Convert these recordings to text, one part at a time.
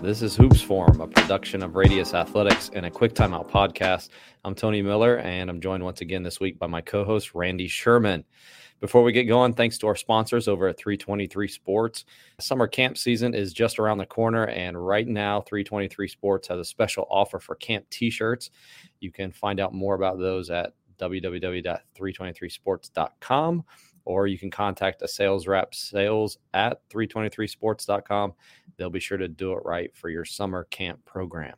This is Hoops Forum, a production of Radius Athletics and a Quick Timeout podcast. I'm Tony Miller, and I'm joined once again this week by my co host, Randy Sherman. Before we get going, thanks to our sponsors over at 323 Sports. Summer camp season is just around the corner, and right now, 323 Sports has a special offer for camp t shirts. You can find out more about those at www.323sports.com or you can contact a sales rep sales at 323sports.com they'll be sure to do it right for your summer camp program.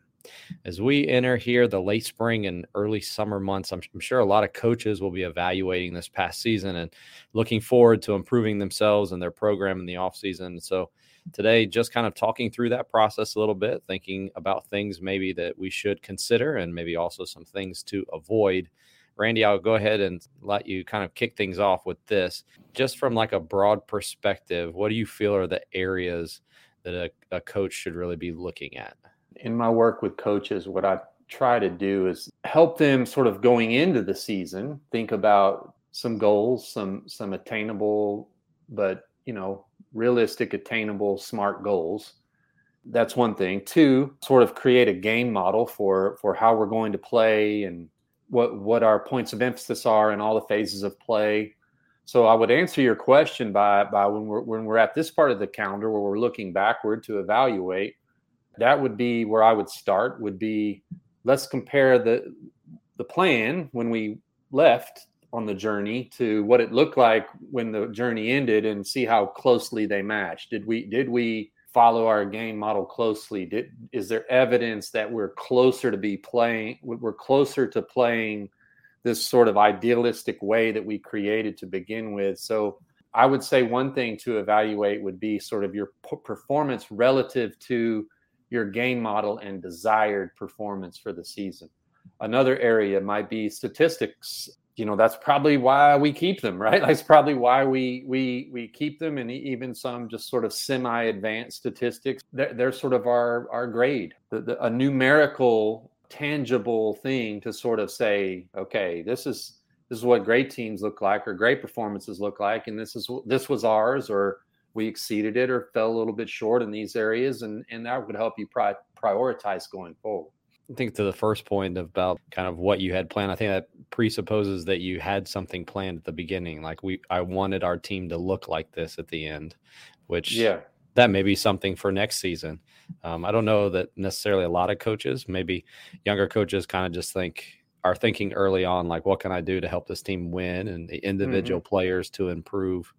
As we enter here the late spring and early summer months I'm, I'm, sure a lot of coaches will be evaluating this past season and looking forward to improving themselves and their program in the off season. So today just kind of talking through that process a little bit thinking about things maybe that we should consider and maybe also some things to avoid Randy, I'll go ahead and let you kind of kick things off with this. Just from like a broad perspective, what do you feel are the areas that a, a coach should really be looking at? In my work with coaches, what I try to do is help them sort of going into the season think about some goals, some some attainable but, you know, realistic, attainable, smart goals. That's one thing. Two, sort of create a game model for for how we're going to play and what what our points of emphasis are in all the phases of play. So I would answer your question by by when we're when we're at this part of the calendar where we're looking backward to evaluate, that would be where I would start. Would be let's compare the the plan when we left on the journey to what it looked like when the journey ended and see how closely they matched. Did we did we follow our game model closely? Did, is there evidence that we're closer to be playing? We're closer to playing this sort of idealistic way that we created to begin with. So I would say one thing to evaluate would be sort of your performance relative to your game model and desired performance for the season. Another area might be statistics you know that's probably why we keep them right? That's probably why we we we keep them and even some just sort of semi-advanced statistics they're, they're sort of our our grade. The, the, a numerical tangible thing to sort of say okay this is this is what great teams look like or great performances look like and this is this was ours or we exceeded it or fell a little bit short in these areas and and that would help you pri- prioritize going forward I think to the first point about kind of what you had planned, I think that presupposes that you had something planned at the beginning. Like we, I wanted our team to look like this at the end, which yeah, that may be something for next season. Um, I don't know that necessarily a lot of coaches, maybe younger coaches, kind of just think are thinking early on, like, what can I do to help this team win, and the individual mm-hmm. players to improve.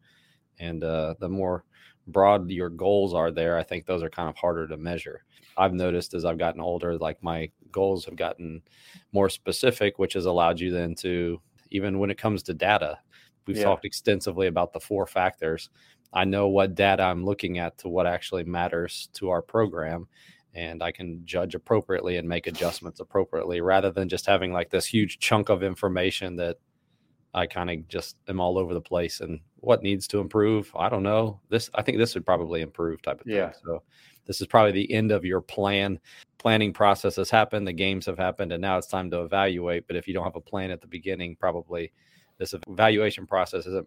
And uh, the more broad your goals are there, I think those are kind of harder to measure. I've noticed as I've gotten older, like my goals have gotten more specific, which has allowed you then to, even when it comes to data, we've yeah. talked extensively about the four factors. I know what data I'm looking at to what actually matters to our program. And I can judge appropriately and make adjustments appropriately rather than just having like this huge chunk of information that I kind of just am all over the place and what needs to improve. I don't know. This I think this would probably improve type of yeah. thing. So this is probably the end of your plan. Planning process has happened, the games have happened, and now it's time to evaluate. But if you don't have a plan at the beginning, probably this evaluation process is a,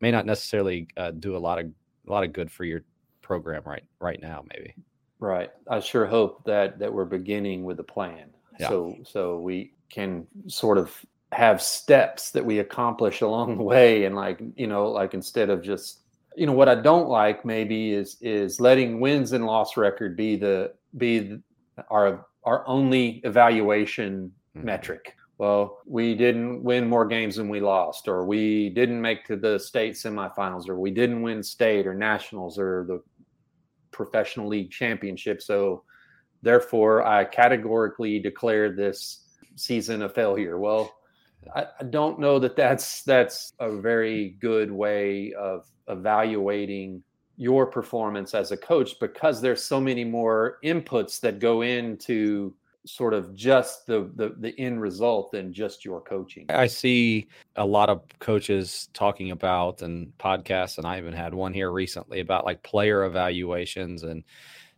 may not necessarily uh, do a lot of a lot of good for your program right right now. Maybe. Right. I sure hope that that we're beginning with a plan. Yeah. So so we can sort of have steps that we accomplish along the way and like you know like instead of just you know what I don't like maybe is is letting wins and loss record be the be our our only evaluation mm-hmm. metric. Well, we didn't win more games than we lost, or we didn't make to the state semifinals, or we didn't win state or nationals or the professional league championship. So, therefore, I categorically declare this season a failure. Well, I, I don't know that that's that's a very good way of evaluating your performance as a coach because there's so many more inputs that go into sort of just the, the the end result than just your coaching. I see a lot of coaches talking about and podcasts, and I even had one here recently about like player evaluations and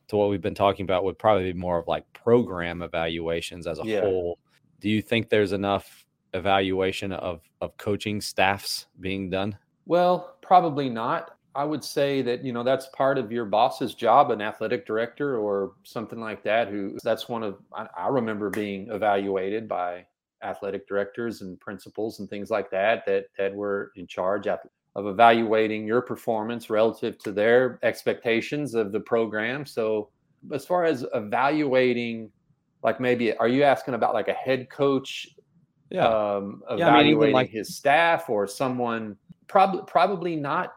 to what we've been talking about would probably be more of like program evaluations as a yeah. whole. Do you think there's enough evaluation of of coaching staffs being done? Well, probably not. I would say that you know that's part of your boss's job, an athletic director or something like that. Who that's one of I, I remember being evaluated by athletic directors and principals and things like that that that were in charge of evaluating your performance relative to their expectations of the program. So as far as evaluating, like maybe are you asking about like a head coach? Yeah, um, evaluating yeah, I mean, like his staff or someone probably probably not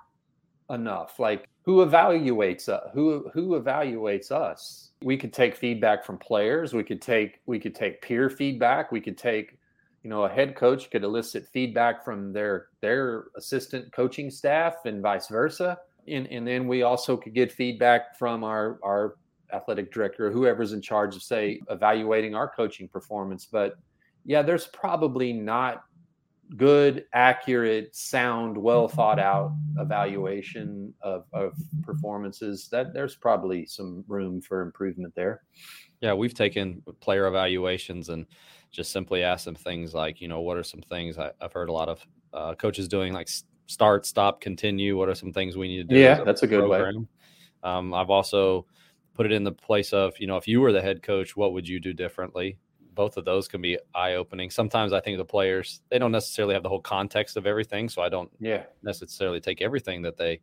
enough. Like who evaluates us? Who who evaluates us? We could take feedback from players. We could take we could take peer feedback. We could take, you know, a head coach could elicit feedback from their their assistant coaching staff and vice versa. And and then we also could get feedback from our our athletic director, whoever's in charge of say evaluating our coaching performance. But yeah, there's probably not good, accurate, sound, well thought out evaluation of, of performances, that there's probably some room for improvement there. Yeah, we've taken player evaluations and just simply asked them things like, you know, what are some things I, have heard a lot of uh, coaches doing, like start, stop, continue. What are some things we need to do? Yeah, that's a good program? way. Um, I've also put it in the place of, you know, if you were the head coach, what would you do differently? Both of those can be eye opening. Sometimes I think the players they don't necessarily have the whole context of everything, so I don't yeah necessarily take everything that they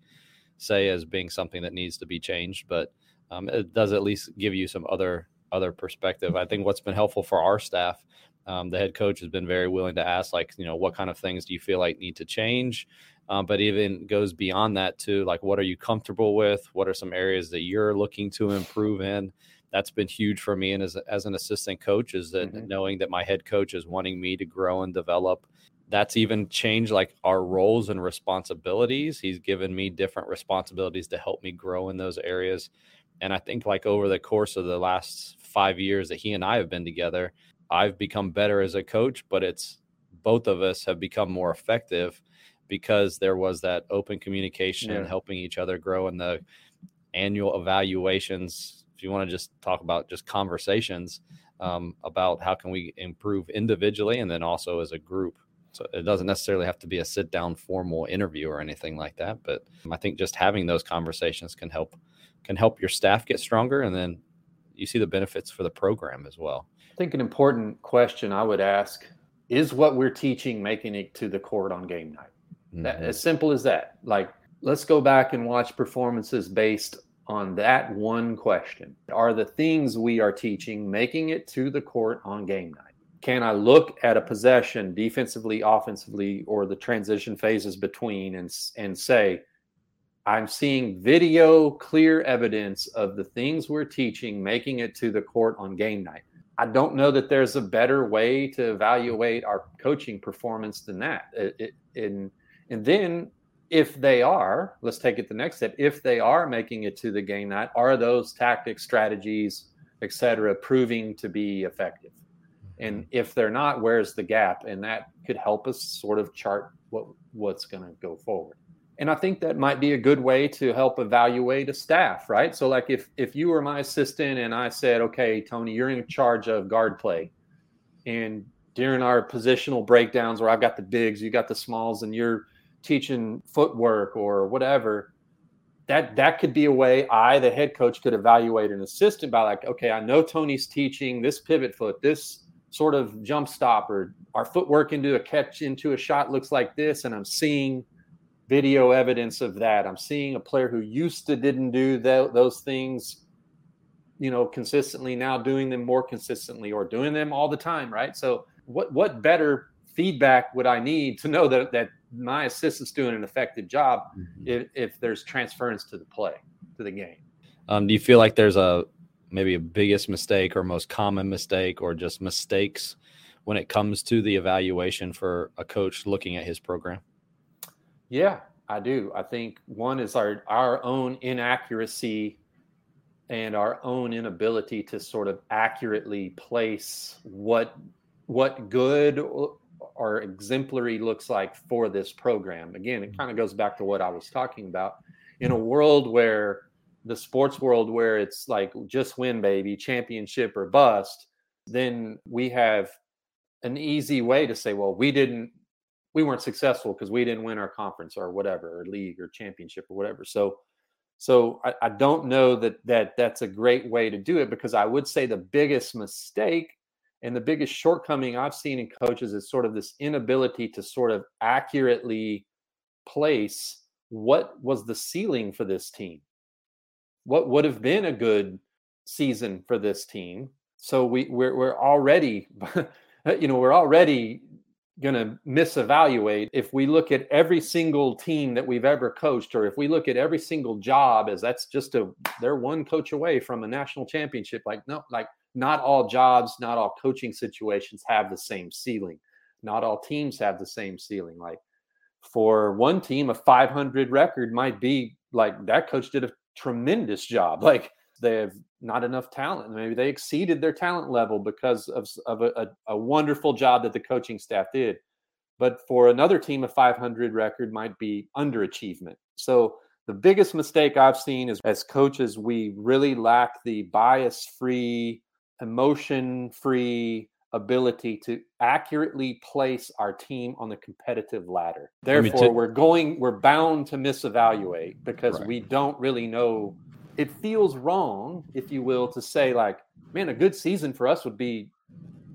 say as being something that needs to be changed, but um, it does at least give you some other other perspective. I think what's been helpful for our staff, um, the head coach has been very willing to ask, like, you know, what kind of things do you feel like need to change? Um, but even goes beyond that to like, what are you comfortable with? What are some areas that you're looking to improve in? That's been huge for me and as, as an assistant coach is that mm-hmm. knowing that my head coach is wanting me to grow and develop that's even changed like our roles and responsibilities he's given me different responsibilities to help me grow in those areas and i think like over the course of the last five years that he and i have been together i've become better as a coach but it's both of us have become more effective because there was that open communication yeah. and helping each other grow in the annual evaluations if you want to just talk about just conversations um, about how can we improve individually and then also as a group. So it doesn't necessarily have to be a sit down formal interview or anything like that but i think just having those conversations can help can help your staff get stronger and then you see the benefits for the program as well. I think an important question i would ask is what we're teaching making it to the court on game night. Mm-hmm. that, as simple as that. Like let's go back and watch performances based on that one question. Are the things we are teaching making it to the court on game night? Can I look at a possession defensively, offensively, or the transition phases between and, and say, I'm seeing video, clear evidence of the things we're teaching making it to the court on game night? I don't know that there's a better way to evaluate our coaching performance than that. It, it, and, and then if they are, let's take it the next step. If they are making it to the game night, are those tactics, strategies, etc., proving to be effective? And mm-hmm. if they're not, where's the gap? And that could help us sort of chart what what's going to go forward. And I think that might be a good way to help evaluate a staff, right? So, like if if you were my assistant and I said, "Okay, Tony, you're in charge of guard play," and during our positional breakdowns where I've got the bigs, you got the smalls, and you're teaching footwork or whatever that that could be a way I, the head coach, could evaluate an assistant by like, okay, I know Tony's teaching this pivot foot, this sort of jump stopper, our footwork into a catch into a shot looks like this, and I'm seeing video evidence of that. I'm seeing a player who used to didn't do those things, you know, consistently now doing them more consistently or doing them all the time, right? So what what better feedback would I need to know that that my assistant's doing an effective job mm-hmm. if, if there's transference to the play to the game. Um, do you feel like there's a maybe a biggest mistake or most common mistake or just mistakes when it comes to the evaluation for a coach looking at his program? Yeah, I do. I think one is our our own inaccuracy and our own inability to sort of accurately place what what good or exemplary looks like for this program. Again, it mm-hmm. kind of goes back to what I was talking about. In a world where the sports world where it's like just win baby, championship or bust, then we have an easy way to say, well, we didn't we weren't successful because we didn't win our conference or whatever, or league or championship or whatever. So, so I, I don't know that that that's a great way to do it because I would say the biggest mistake and the biggest shortcoming I've seen in coaches is sort of this inability to sort of accurately place what was the ceiling for this team, what would have been a good season for this team. So we we're, we're already, you know, we're already going to misevaluate if we look at every single team that we've ever coached or if we look at every single job as that's just a they're one coach away from a national championship like no like not all jobs not all coaching situations have the same ceiling not all teams have the same ceiling like for one team a 500 record might be like that coach did a tremendous job like they have not enough talent. Maybe they exceeded their talent level because of, of a, a, a, wonderful job that the coaching staff did. But for another team, a 500 record might be underachievement. So the biggest mistake I've seen is as coaches, we really lack the bias free, emotion free ability to accurately place our team on the competitive ladder. Therefore, t- we're going, we're bound to misevaluate because right. we don't really know it feels wrong, if you will, to say like, man, a good season for us would be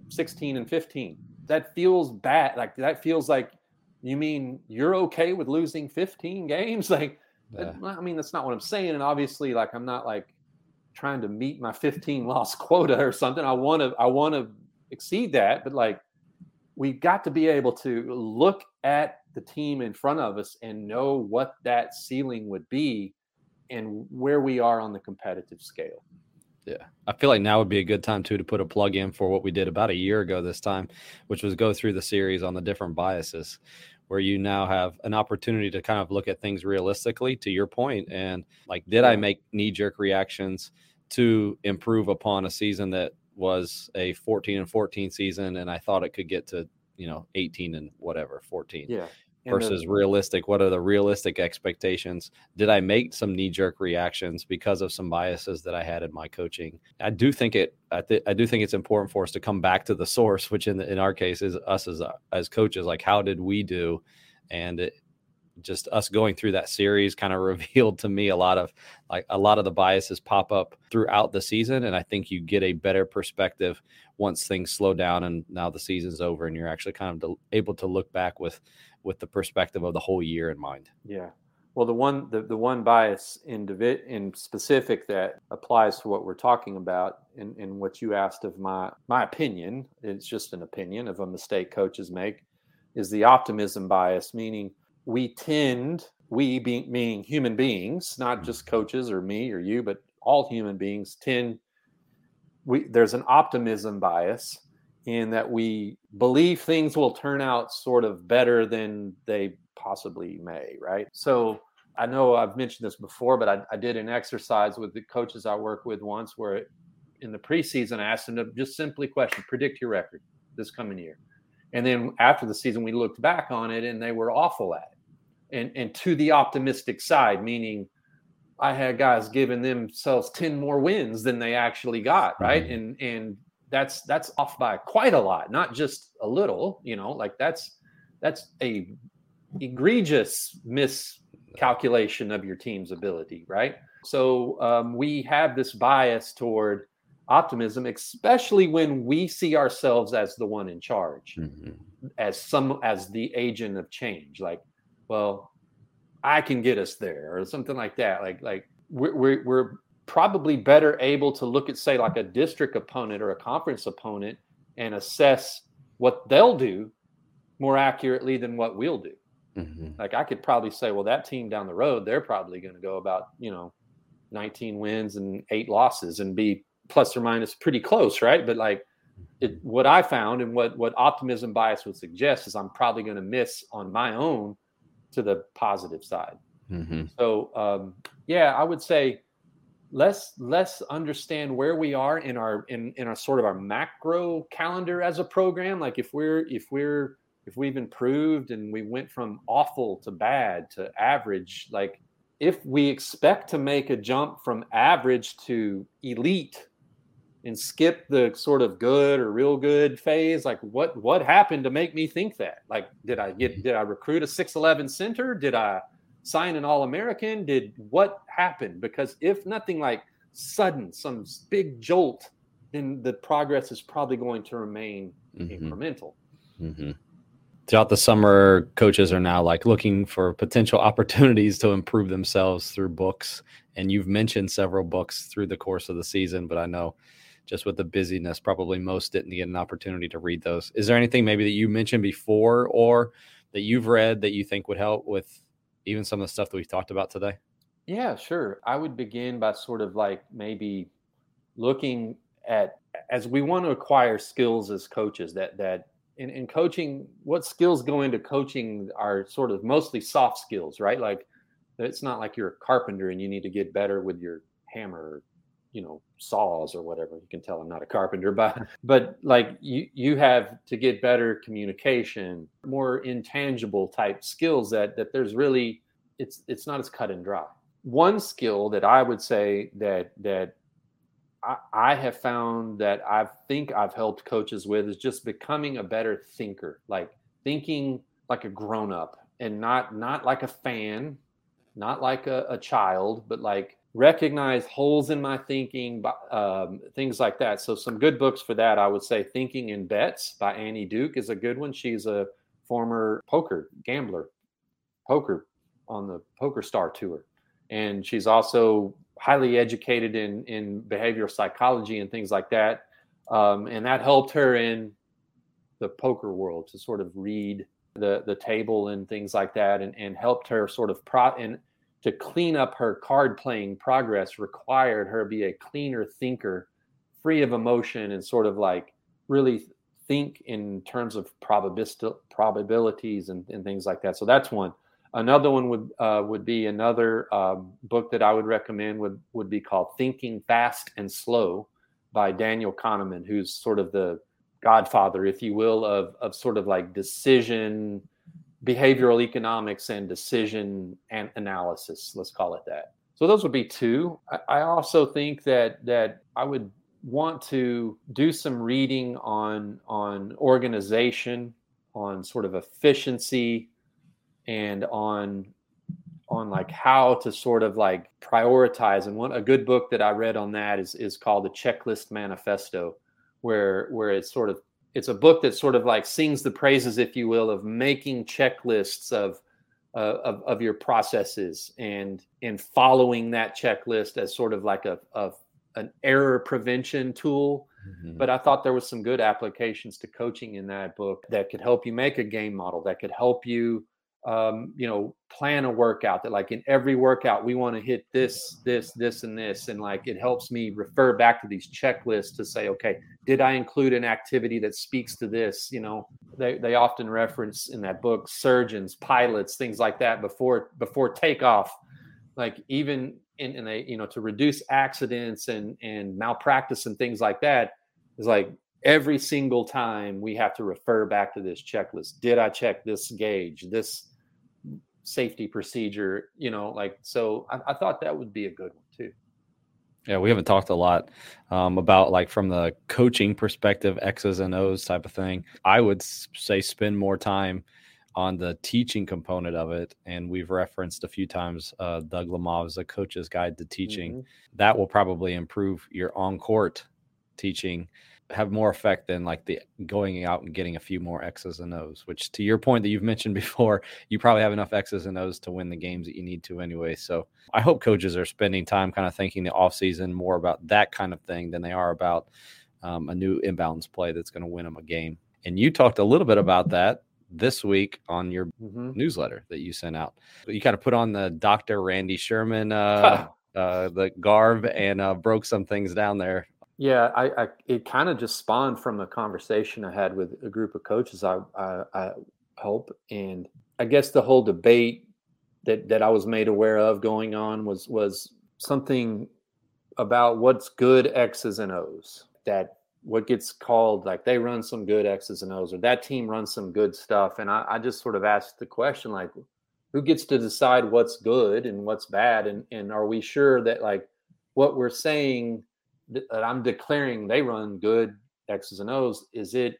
16 and 15. That feels bad. Like that feels like you mean you're okay with losing 15 games? Like, yeah. I mean, that's not what I'm saying. And obviously, like, I'm not like trying to meet my 15 loss quota or something. I want to, I want to exceed that, but like, we've got to be able to look at the team in front of us and know what that ceiling would be and where we are on the competitive scale. Yeah. I feel like now would be a good time too to put a plug in for what we did about a year ago this time, which was go through the series on the different biases where you now have an opportunity to kind of look at things realistically to your point and like did I make knee jerk reactions to improve upon a season that was a 14 and 14 season and I thought it could get to, you know, 18 and whatever, 14. Yeah versus the, realistic what are the realistic expectations? Did i make some knee jerk reactions because of some biases that i had in my coaching? I do think it i, th- I do think it's important for us to come back to the source which in the, in our case is us as as coaches like how did we do? And it, just us going through that series kind of revealed to me a lot of like a lot of the biases pop up throughout the season and i think you get a better perspective once things slow down and now the season's over and you're actually kind of able to look back with with the perspective of the whole year in mind. Yeah. Well, the one the, the one bias in in specific that applies to what we're talking about in, in what you asked of my my opinion, it's just an opinion of a mistake coaches make, is the optimism bias, meaning we tend, we being meaning human beings, not mm-hmm. just coaches or me or you, but all human beings tend we there's an optimism bias in that we believe things will turn out sort of better than they possibly may, right? So I know I've mentioned this before, but I, I did an exercise with the coaches I work with once where in the preseason I asked them to just simply question, predict your record this coming year. And then after the season, we looked back on it and they were awful at it. And, and to the optimistic side, meaning I had guys giving themselves 10 more wins than they actually got, right? Mm-hmm. And and that's that's off by quite a lot, not just a little. You know, like that's that's a egregious miscalculation of your team's ability, right? So um, we have this bias toward optimism, especially when we see ourselves as the one in charge, mm-hmm. as some as the agent of change. Like, well, I can get us there, or something like that. Like, like we're we're, we're probably better able to look at, say, like a district opponent or a conference opponent and assess what they'll do more accurately than what we'll do. Mm-hmm. Like I could probably say, well, that team down the road, they're probably going to go about, you know, 19 wins and eight losses and be plus or minus pretty close, right? But like it, what I found and what what optimism bias would suggest is I'm probably going to miss on my own to the positive side. Mm-hmm. So um, yeah, I would say let's let's understand where we are in our in in our sort of our macro calendar as a program. Like if we're if we're if we've improved and we went from awful to bad to average like if we expect to make a jump from average to elite and skip the sort of good or real good phase like what what happened to make me think that? Like did i get mm-hmm. did i recruit a 611 center? Did i sign an all-american did what happened because if nothing like sudden some big jolt then the progress is probably going to remain mm-hmm. incremental mm-hmm. throughout the summer coaches are now like looking for potential opportunities to improve themselves through books and you've mentioned several books through the course of the season but i know just with the busyness, probably most didn't get an opportunity to read those. Is there anything maybe that you mentioned before or that you've read that you think would help with even some of the stuff that we've talked about today? Yeah, sure. I would begin by sort of like maybe looking at as we want to acquire skills as coaches that that in, in coaching what skills go into coaching are sort of mostly soft skills right like it's not like you're a carpenter and you need to get better with your hammer you know saws or whatever you can tell i'm not a carpenter but but like you you have to get better communication more intangible type skills that that there's really it's it's not as cut and dry. One skill that i would say that that I, have found that I think I've helped coaches with is just becoming a better thinker, like thinking like a grown up and not not like a fan, not like a, a child, but like recognize holes in my thinking, um, things like that. So, some good books for that, I would say Thinking in Bets by Annie Duke is a good one. She's a former poker gambler, poker on the Poker Star Tour. And she's also highly educated in, in behavioral psychology and things like that. Um, and that helped her in the poker world to sort of read the the table and things like that and, and helped her sort of pro and to clean up her card playing progress required her be a cleaner thinker, free of emotion, and sort of like really think in terms of probabilities and, and things like that. So that's one. Another one would uh, would be another um, book that I would recommend would would be called Thinking Fast and Slow by Daniel Kahneman, who's sort of the godfather, if you will, of of sort of like decision behavioral economics and decision and analysis let's call it that. So those would be two. I also think that that i would want to do some reading on on organization on sort of efficiency and on on like how to sort of like prioritize. And one a good book that i read on that is is called the checklist manifesto where where it's sort of it's a book that sort of like sings the praises, if you will, of making checklists of uh, of, of your processes and and following that checklist as sort of like a, a an error prevention tool. Mm-hmm. But I thought there was some good applications to coaching in that book that could help you make a game model, that could help you um, you know, plan a workout that like in every workout we want to hit this, this, this, and this. And like it helps me refer back to these checklists to say, okay, did I include an activity that speaks to this? You know, they, they often reference in that book surgeons, pilots, things like that before before takeoff. Like even in, in a you know to reduce accidents and and malpractice and things like that is like every single time we have to refer back to this checklist. Did I check this gauge? This safety procedure, you know, like so I, I, thought that would be a good one too. Yeah, we haven't talked a lot um, about like from the coaching perspective, X's and O's type of thing. I would say spend more time on the teaching component of it. And we've referenced a few times uh, Doug Lemov's A Coach's Guide to Teaching. Mm-hmm. That will probably improve your on court teaching have more effect than like the going out and getting a few more X's and O's, which to your point that you've mentioned before, you probably have enough X's and O's to win the games that you need to anyway. So I hope coaches are spending time kind of thinking the offseason more about that kind of thing than they are about um, a new inbounds play that's going to win them a game. And you talked a little bit about that this week on your mm-hmm. newsletter that you sent out. You kind of put on the Dr. Randy Sherman uh, uh, the garb and uh, broke some things down there yeah, I, I it kind of just spawned from a conversation I had with a group of coaches. I, I, I hope, and I guess the whole debate that that I was made aware of going on was was something about what's good X's and O's. That what gets called like they run some good X's and O's, or that team runs some good stuff. And I, I just sort of asked the question like, who gets to decide what's good and what's bad, and and are we sure that like what we're saying that I'm declaring they run good X's and O's, is it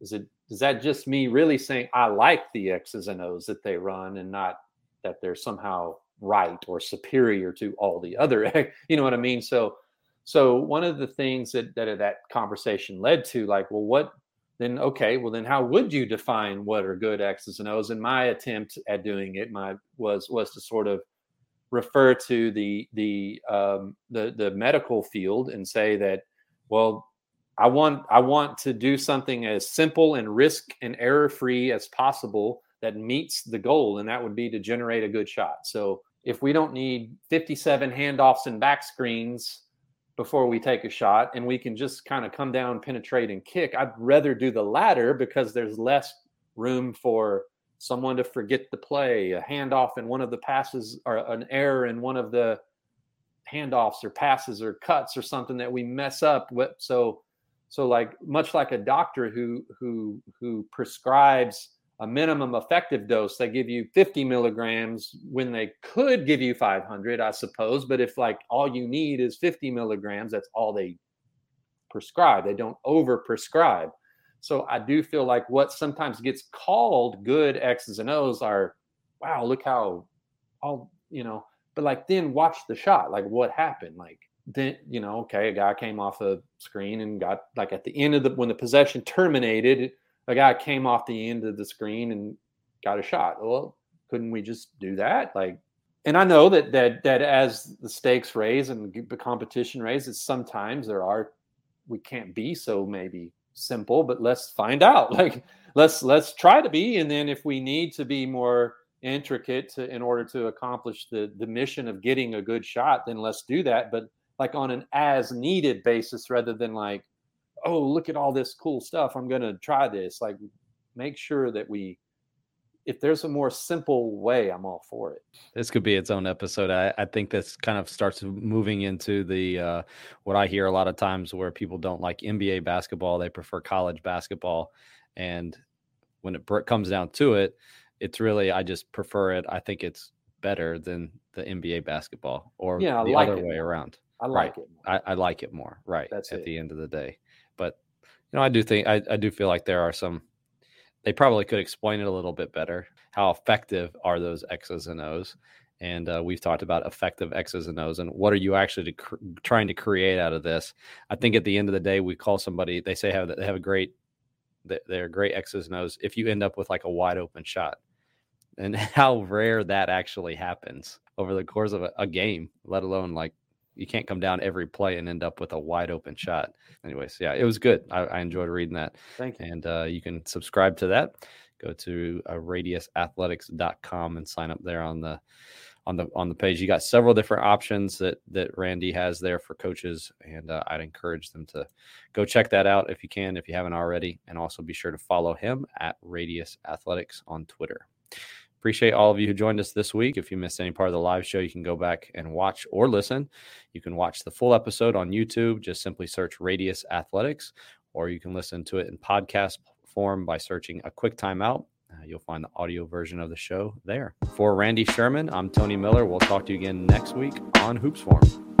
is it is that just me really saying I like the X's and O's that they run and not that they're somehow right or superior to all the other you know what I mean? So so one of the things that that that conversation led to like well what then okay well then how would you define what are good X's and O's and my attempt at doing it my was was to sort of refer to the the um, the the medical field and say that well I want I want to do something as simple and risk and error free as possible that meets the goal, and that would be to generate a good shot. So if we don't need 57 handoffs and back screens before we take a shot, and we can just kind of come down, penetrate, and kick, I'd rather do the latter because there's less room for someone to forget the play, a handoff in one of the passes, or an error in one of the handoffs or passes or cuts or something that we mess up with. So so like much like a doctor who who who prescribes a minimum effective dose, they give you 50 milligrams when they could give you 500, I suppose. But if like all you need is 50 milligrams, that's all they prescribe. They don't over prescribe. So I do feel like what sometimes gets called good X's and O's are, wow, look how all you know. But like then watch the shot. Like what happened? Like then you know, okay, a guy came off a screen and got like at the end of the when the possession terminated, a guy came off the end of the screen and got a shot. Well, couldn't we just do that? Like, and I know that that that as the stakes raise and the competition raises, sometimes there are we can't be so maybe simple, but let's find out. Like, let's let's try to be, and then if we need to be more intricate to, in order to accomplish the the mission of getting a good shot, then let's do that. But like on an as needed basis rather than like, oh, look at all this cool stuff. I'm to try this. Like, make sure that we, if there's a more simple way, I'm all for it. This could be its own episode. I, I think this kind of starts moving into the uh, what I hear a lot of times where people don't like NBA basketball, they prefer college basketball. And when it comes down to it, it's really, I just prefer it. I think it's better than the NBA basketball or yeah, the like other way more. around. I like right. it. I, I, like it more. Right. That's at it. the end of the day. But you know, I do think I, I do feel like there are some they probably could explain it a little bit better. How effective are those X's and O's? And uh, we've talked about effective X's and O's and what are you actually cr- trying to create out of this? I think at the end of the day, we call somebody, they say have, they have a great, they're great X's and O's if you end up with like a wide open shot. And how rare that actually happens over the course of a, a game, let alone like you can't come down every play and end up with a wide open shot. Anyways, yeah, it was good. I, I enjoyed reading that. Thank you. And uh, you can subscribe to that. Go to uh, radiusathletics.com and sign up there on the on the on the page. You got several different options that that Randy has there for coaches, and uh, I'd encourage them to go check that out if you can, if you haven't already, and also be sure to follow him at Radius Athletics on Twitter. Appreciate all of you who joined us this week. If you missed any part of the live show, you can go back and watch or listen. You can watch the full episode on YouTube. Just simply search Radius Athletics, or you can listen to it in podcast form by searching a quick timeout. Uh, you'll find the audio version of the show there. For Randy Sherman, I'm Tony Miller. We'll talk to you again next week on Hoops Forum.